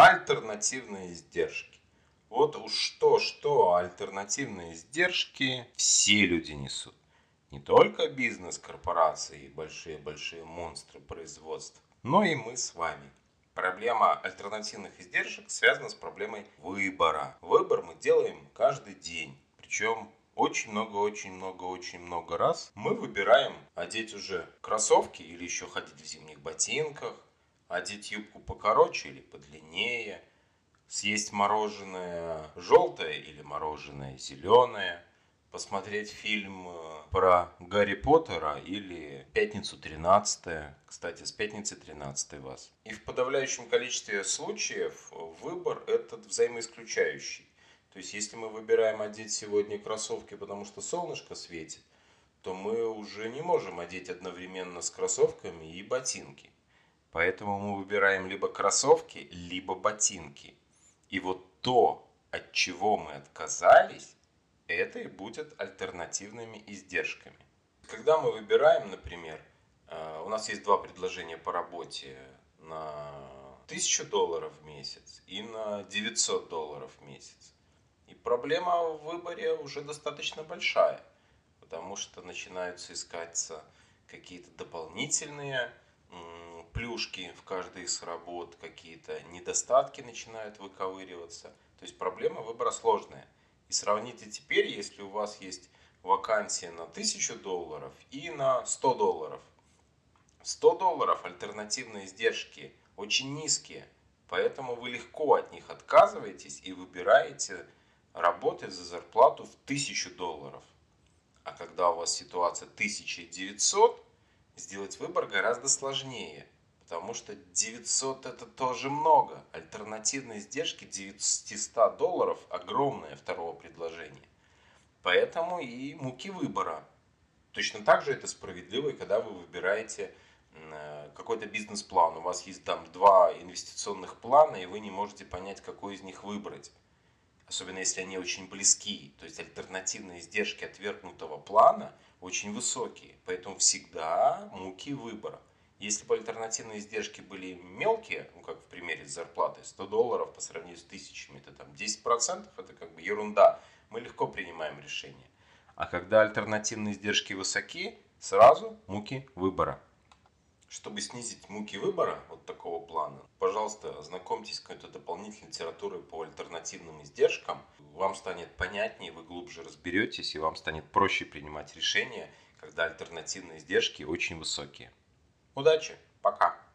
Альтернативные издержки. Вот уж что-что, альтернативные издержки все люди несут. Не только бизнес-корпорации и большие-большие монстры производства, но и мы с вами. Проблема альтернативных издержек связана с проблемой выбора. Выбор мы делаем каждый день. Причем очень много, очень много, очень много раз мы выбираем одеть уже кроссовки или еще ходить в зимних ботинках, одеть юбку покороче или подлиннее, съесть мороженое желтое или мороженое зеленое, посмотреть фильм э, про Гарри Поттера или «Пятницу 13 Кстати, с «Пятницы 13 вас. И в подавляющем количестве случаев выбор этот взаимоисключающий. То есть, если мы выбираем одеть сегодня кроссовки, потому что солнышко светит, то мы уже не можем одеть одновременно с кроссовками и ботинки. Поэтому мы выбираем либо кроссовки, либо ботинки. И вот то, от чего мы отказались, это и будет альтернативными издержками. Когда мы выбираем, например, э, у нас есть два предложения по работе на 1000 долларов в месяц и на 900 долларов в месяц. И проблема в выборе уже достаточно большая, потому что начинаются искаться какие-то дополнительные плюшки в каждой из работ, какие-то недостатки начинают выковыриваться. То есть проблема выбора сложная. И сравните теперь, если у вас есть вакансия на 1000 долларов и на 100 долларов. 100 долларов альтернативные издержки очень низкие, поэтому вы легко от них отказываетесь и выбираете работать за зарплату в 1000 долларов. А когда у вас ситуация 1900, сделать выбор гораздо сложнее, потому что 900 это тоже много. Альтернативные издержки 900 долларов огромное второго предложения. Поэтому и муки выбора. Точно так же это справедливо, и когда вы выбираете э, какой-то бизнес-план. У вас есть там два инвестиционных плана, и вы не можете понять, какой из них выбрать особенно если они очень близки, то есть альтернативные издержки отвергнутого плана очень высокие, поэтому всегда муки выбора. Если бы альтернативные издержки были мелкие, ну как в примере с зарплатой, 100 долларов по сравнению с тысячами, это там 10%, это как бы ерунда, мы легко принимаем решение. А когда альтернативные издержки высоки, сразу муки выбора. Чтобы снизить муки выбора вот такого плана, пожалуйста, ознакомьтесь с какой-то дополнительной литературой по альтернативным издержкам. Вам станет понятнее, вы глубже разберетесь, и вам станет проще принимать решения, когда альтернативные издержки очень высокие. Удачи! Пока!